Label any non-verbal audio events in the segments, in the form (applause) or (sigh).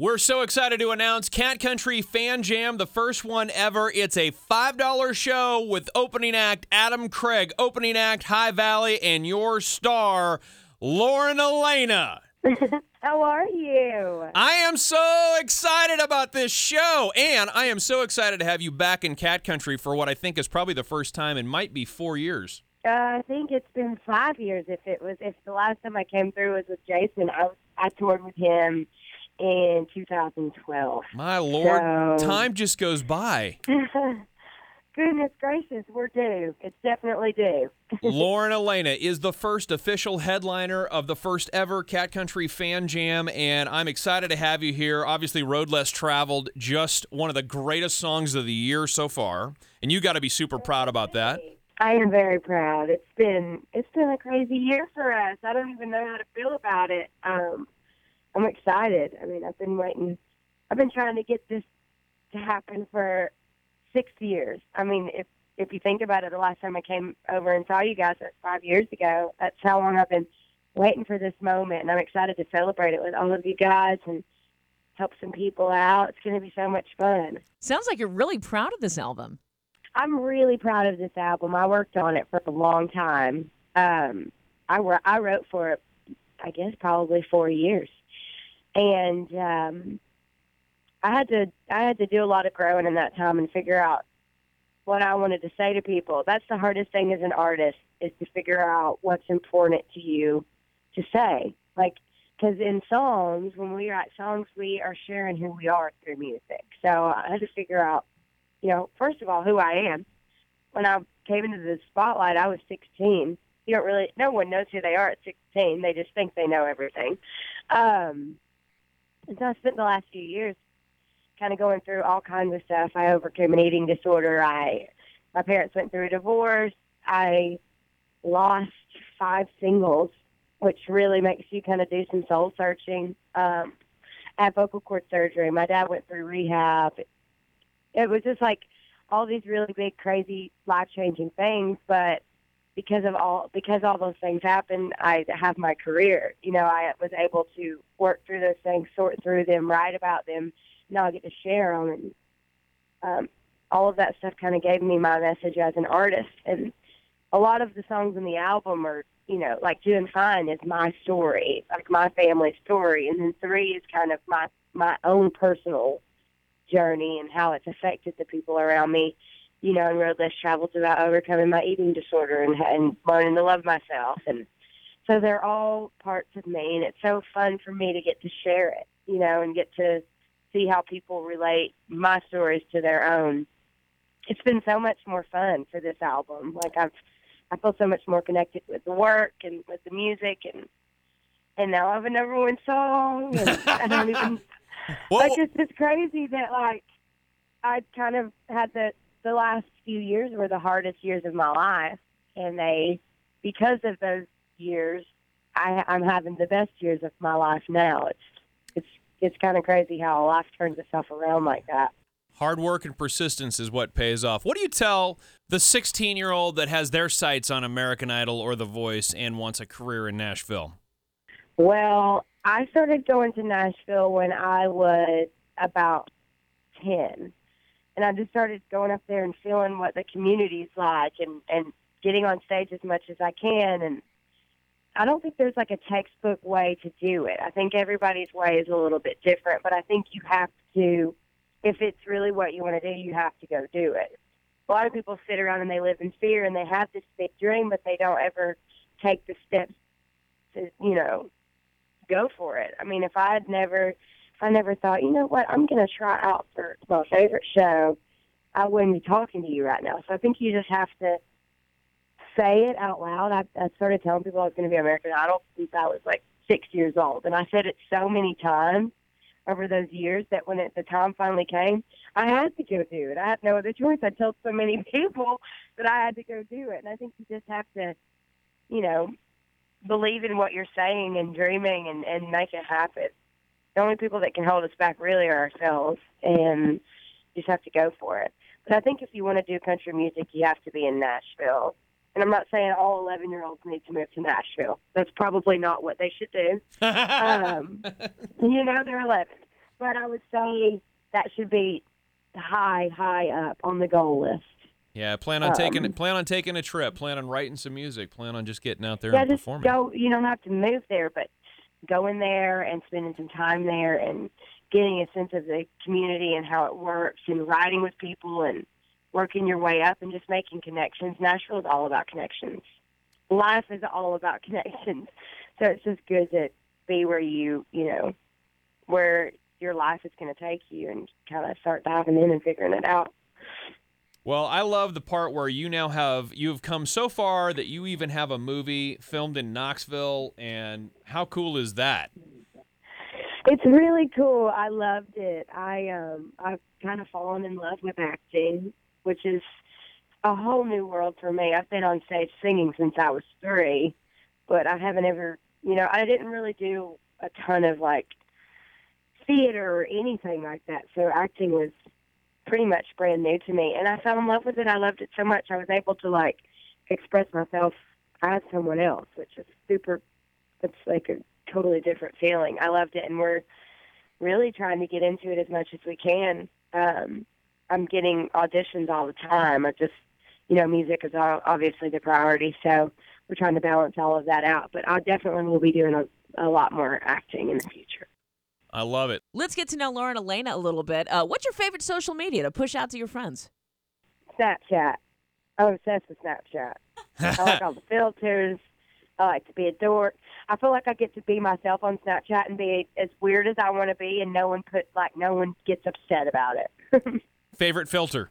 We're so excited to announce Cat Country Fan Jam, the first one ever. It's a $5 show with opening act Adam Craig, opening act High Valley, and your star, Lauren Alaina. (laughs) How are you? I am so excited about this show, and I am so excited to have you back in Cat Country for what I think is probably the first time in might be four years. Uh, I think it's been five years. If it was, if the last time I came through was with Jason, I I toured with him in 2012. My lord, So- time just goes by. (laughs) Goodness gracious, we're due. It's definitely due. (laughs) Lauren Alaina is the first official headliner of the first ever Cat Country Fan Jam, and I'm excited to have you here. Obviously, Road Less Traveled, just one of the greatest songs of the year so far, and you got to be super proud about that. I am very proud. It's been it's been a crazy year for us. I don't even know how to feel about it. Um, I'm excited. I mean, I've been waiting. I've been trying to get this to happen for six years. I mean, if if you think about it, the last time I came over and saw you guys that's five years ago. That's how long I've been waiting for this moment, and I'm excited to celebrate it with all of you guys and help some people out. It's going to be so much fun. Sounds like you're really proud of this album. I'm really proud of this album. I worked on it for a long time. Um, I I wrote for it, I guess, probably four years, and um, I had to I had to do a lot of growing in that time and figure out what I wanted to say to people. That's the hardest thing as an artist is to figure out what's important to you to say. Like, because in songs, when we write songs, we are sharing who we are through music. So I had to figure out you know, first of all, who I am. When I came into the spotlight, I was 16. You don't really, no one knows who they are at 16. They just think they know everything. Um, (laughs) so I spent the last few years kind of going through all kinds of stuff. I overcame an eating disorder. I, my parents went through a divorce. I lost five singles, which really makes you kind of do some soul searching. Um, I had vocal cord surgery. My dad went through rehab it was just like all these really big, crazy, life changing things. But because of all because all those things happened, I have my career. You know, I was able to work through those things, sort through them, write about them. Now I get to share them, and um, all of that stuff kind of gave me my message as an artist. And a lot of the songs in the album are, you know, like "Doing Fine" is my story, like my family story, and then three is kind of my my own personal journey and how it's affected the people around me. You know, and Road Less Travel's about overcoming my eating disorder and, and learning to love myself. And so they're all parts of me, and it's so fun for me to get to share it, you know, and get to see how people relate my stories to their own. It's been so much more fun for this album. Like I've, I feel so much more connected with the work and with the music, and and now I have a number one song, and I don't even (laughs) Well, like it's just crazy that like I kind of had the the last few years were the hardest years of my life, and they because of those years, I, I'm having the best years of my life now. It's it's it's kind of crazy how life turns itself around like that. hard work and persistence is what pays off. What do you tell the 16 year old that has their sights on American Idol or The Voice and wants a career in Nashville? Well, I started going to Nashville when I was about 10. And I just started going up there and feeling what the community's like and, and getting on stage as much as I can. And I don't think there's like a textbook way to do it. I think everybody's way is a little bit different, but I think you have to, if it's really what you want to do, you have to go do it. A lot of people sit around and they live in fear and they have this big dream, but they don't ever take the steps to, you know, go for it. I mean, if I had never, I never thought, you know what, I'm going to try out for my favorite show, I wouldn't be talking to you right now. So I think you just have to say it out loud. I, I started telling people I was going to be American Idol since I was like six years old, and I said it so many times over those years that when it, the time finally came, I had to go do it. I had no other choice. I told so many (laughs) people that I had to go do it, and I think you just have to, you know, believe in what you're saying and dreaming and, and make it happen. The only people that can hold us back really are ourselves, and you just have to go for it. But I think if you want to do country music, you have to be in Nashville. And I'm not saying all 11 year olds need to move to Nashville. That's probably not what they should do. (laughs) Um, you know, they're 11. but I would say that should be high, high up on the goal list. Yeah, plan on taking Um, plan on taking a trip. Plan on writing some music. Plan on just getting out there Yeah, and just performing. go. You don't have to move there, but going there and spending some time there and getting a sense of the community and how it works and riding with people and working your way up and just making connections. Nashville is all about connections. Life is all about (laughs) connections. So it's just good to be where you, you know, where your life is going to take you and kind of start diving in and figuring it out. Well, I love the part where you now have you have come so far that you even have a movie filmed in Knoxville, and how cool is that? It's really cool. I loved it. I um I've kind of fallen in love with acting, which is a whole new world for me. I've been on stage singing since I was 3, but I haven't ever, you know, I didn't really do a ton of like theater or anything like that. So acting was pretty much brand new to me and I fell in love with it. I loved it so much. I was able to like express myself as someone else, which is super it's like a totally different feeling. I loved it, and we're really trying to get into it as much as we can. Um, I'm getting auditions all the time. I just, you know, music is obviously the priority, so we're trying to balance all of that out. But I definitely will be doing a, a lot more acting in the future. I love it. Let's get to know Lauren Alaina a little bit. Uh, what's your favorite social media to push out to your friends? Snapchat. I'm obsessed with Snapchat. (laughs) I like all the filters. I like to be a dork. I feel like I get to be myself on Snapchat and be as weird as I want to be, and no one put like no one gets upset about it. (laughs) Favorite filter?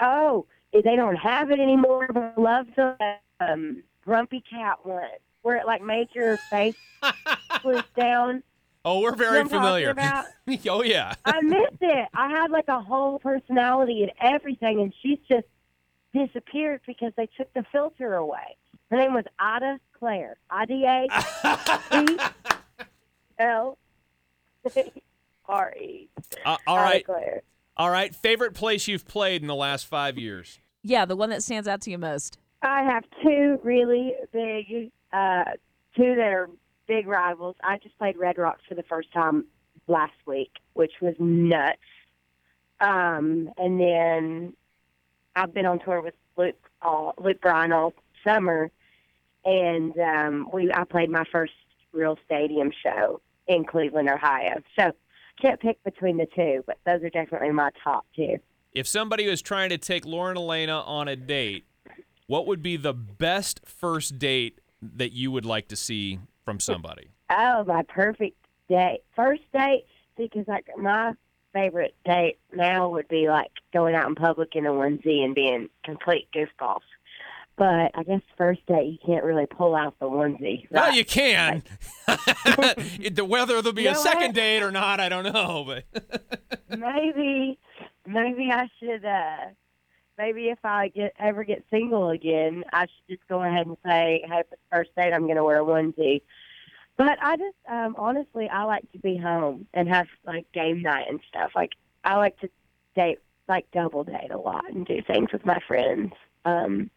oh, they don't have it anymore. But I love the um, grumpy cat one where it like made your face (laughs) flip down. Oh, we're You know very what I'm talking familiar. about? (laughs) oh yeah. I missed it. I had like a whole personality and everything, and she's just disappeared because they took the filter away. Her name was Ada Claire. I D A C L R E. (laughs) Uh, all Ada right, Claire. all right. Favorite place you've played in the last five years? Yeah, the one that stands out to you most. I have two really big, uh, two that are big rivals. I just played Red Rocks for the first time last week, which was nuts. Um, and then I've been on tour with Luke, all, Luke Bryan all summer, and um, we I played my first real stadium show in Cleveland, Ohio. So can't pick between the two, but those are definitely my top two. If somebody was trying to take Lauren Alaina on a date, what would be the best first date that you would like to see from somebody? Oh, my perfect date. First date, because like my favorite date now would be like going out in public in a onesie and being complete goofballs. But I guess first date you can't really pull out the onesie. Well, you can. (laughs) It- Whether there'll be You a second what? date or not, I don't know. But (laughs) maybe maybe I should uh maybe if I get ever get single again, I should just go ahead and say, Hey, for the first date I'm gonna wear a onesie. But I just um honestly I like to be home and have like game night and stuff. Like I like to date like double date a lot and do things with my friends. Um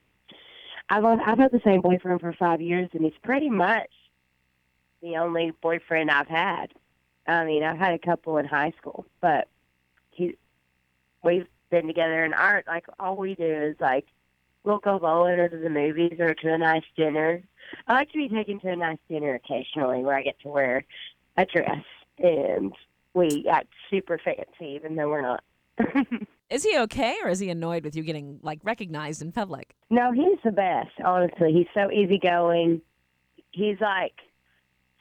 I've I've had the same boyfriend for five years and he's pretty much the only boyfriend I've had. I mean, I've had a couple in high school, but he we've been together and our like all we do is like we'll go bowling or to the movies or to a nice dinner. I like to be taken to a nice dinner occasionally where I get to wear a dress and we act super fancy even though we're not. (laughs) Is he okay, or is he annoyed with you getting like recognized in public? No, he's the best, honestly. He's so easygoing. He's like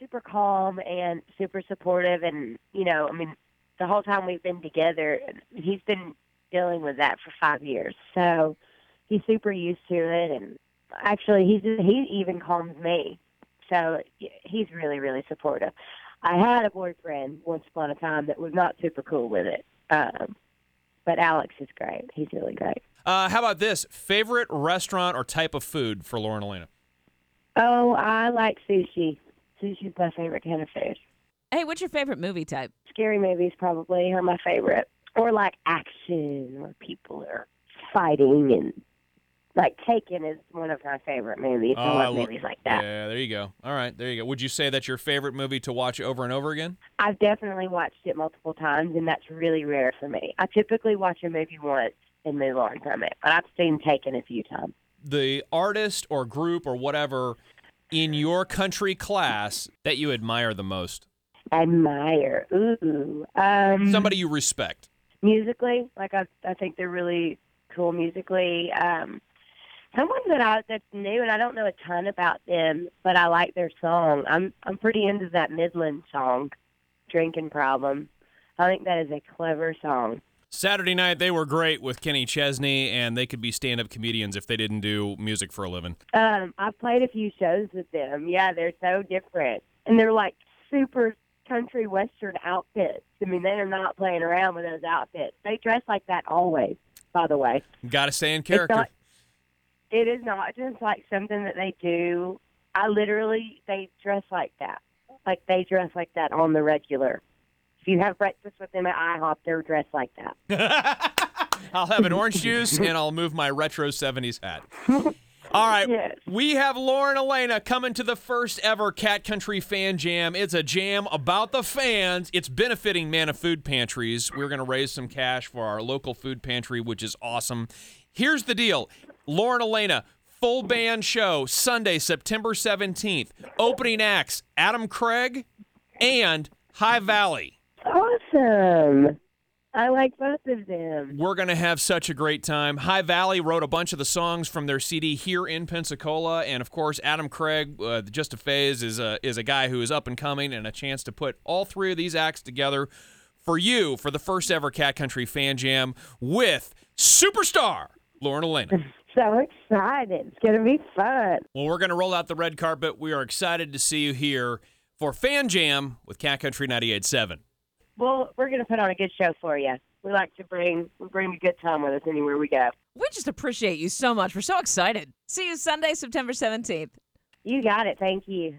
super calm and super supportive and you know, I mean, the whole time we've been together, he's been dealing with that for 5 years. So, he's super used to it and actually he's he even calms me. So, he's really really supportive. I had a boyfriend once upon a time that was not super cool with it. Um but Alex is great. He's really great. uh, how about this? Favorite restaurant or type of food for Lauren Alaina? Oh, I like sushi. Sushi's my favorite kind of food. Hey, what's your favorite movie type? Scary movies probably are my favorite. Or like action where people are fighting and Like Taken is one of my favorite movies. I Oh, love lo- movies like that. Yeah, there you go. All right, there you go. Would you say that's your favorite movie to watch over and over again? I've definitely watched it multiple times, and that's really rare for me. I typically watch a movie once and move on from it, but I've seen Taken a few times. The artist or group or whatever in your country class that you admire the most? Admire, ooh, um, Somebody you respect. Musically, like I, I think they're really cool musically. Um, someone that I that's new, and I don't know a ton about them, but I like their song. I'm I'm pretty into that Midland song, "Drinking Problem." I think that is a clever song. Saturday night, they were great with Kenny Chesney, and they could be stand up comedians if they didn't do music for a living. Um, I've played a few shows with them. Yeah, they're so different, and they're like super country western outfits. I mean, they are not playing around with those outfits. They dress like that always. By the way, Got to stay in character. not- it is not just like something that they do. I literally they dress like that. Like they dress like that on the regular. If you have breakfast with them at IHOP, they're dressed like that. (laughs) I'll have an orange (laughs) juice and I'll move my retro 70s hat. (laughs) All right. Yes. We have Lauren Alaina coming to the first ever Cat Country Fan Jam. It's a jam about the fans. It's benefiting Manna Food Pantries. We're going to raise some cash for our local food pantry, which is awesome. Here's the deal Lauren Alaina, full band show Sunday, September 17th. Opening acts Adam Craig and High Valley. Awesome. I like both of them. We're going to have such a great time. High Valley wrote a bunch of the songs from their CD here in Pensacola, and of course, Adam Craig, uh, Just a Phase, is a is a guy who is up and coming, and a chance to put all three of these acts together for you for the first ever Cat Country Fan Jam with superstar Lauren (laughs) Alaina. So excited. It's going to be fun. well, we're going to roll out the red carpet. We are excited to see you here for Fan Jam with Cat Country 98.7. Well, we're going to put on a good show for you. We like to bring we bring a good time with us anywhere we go. We just appreciate you so much. We're so excited. See you Sunday, September 17th. You got it. Thank you.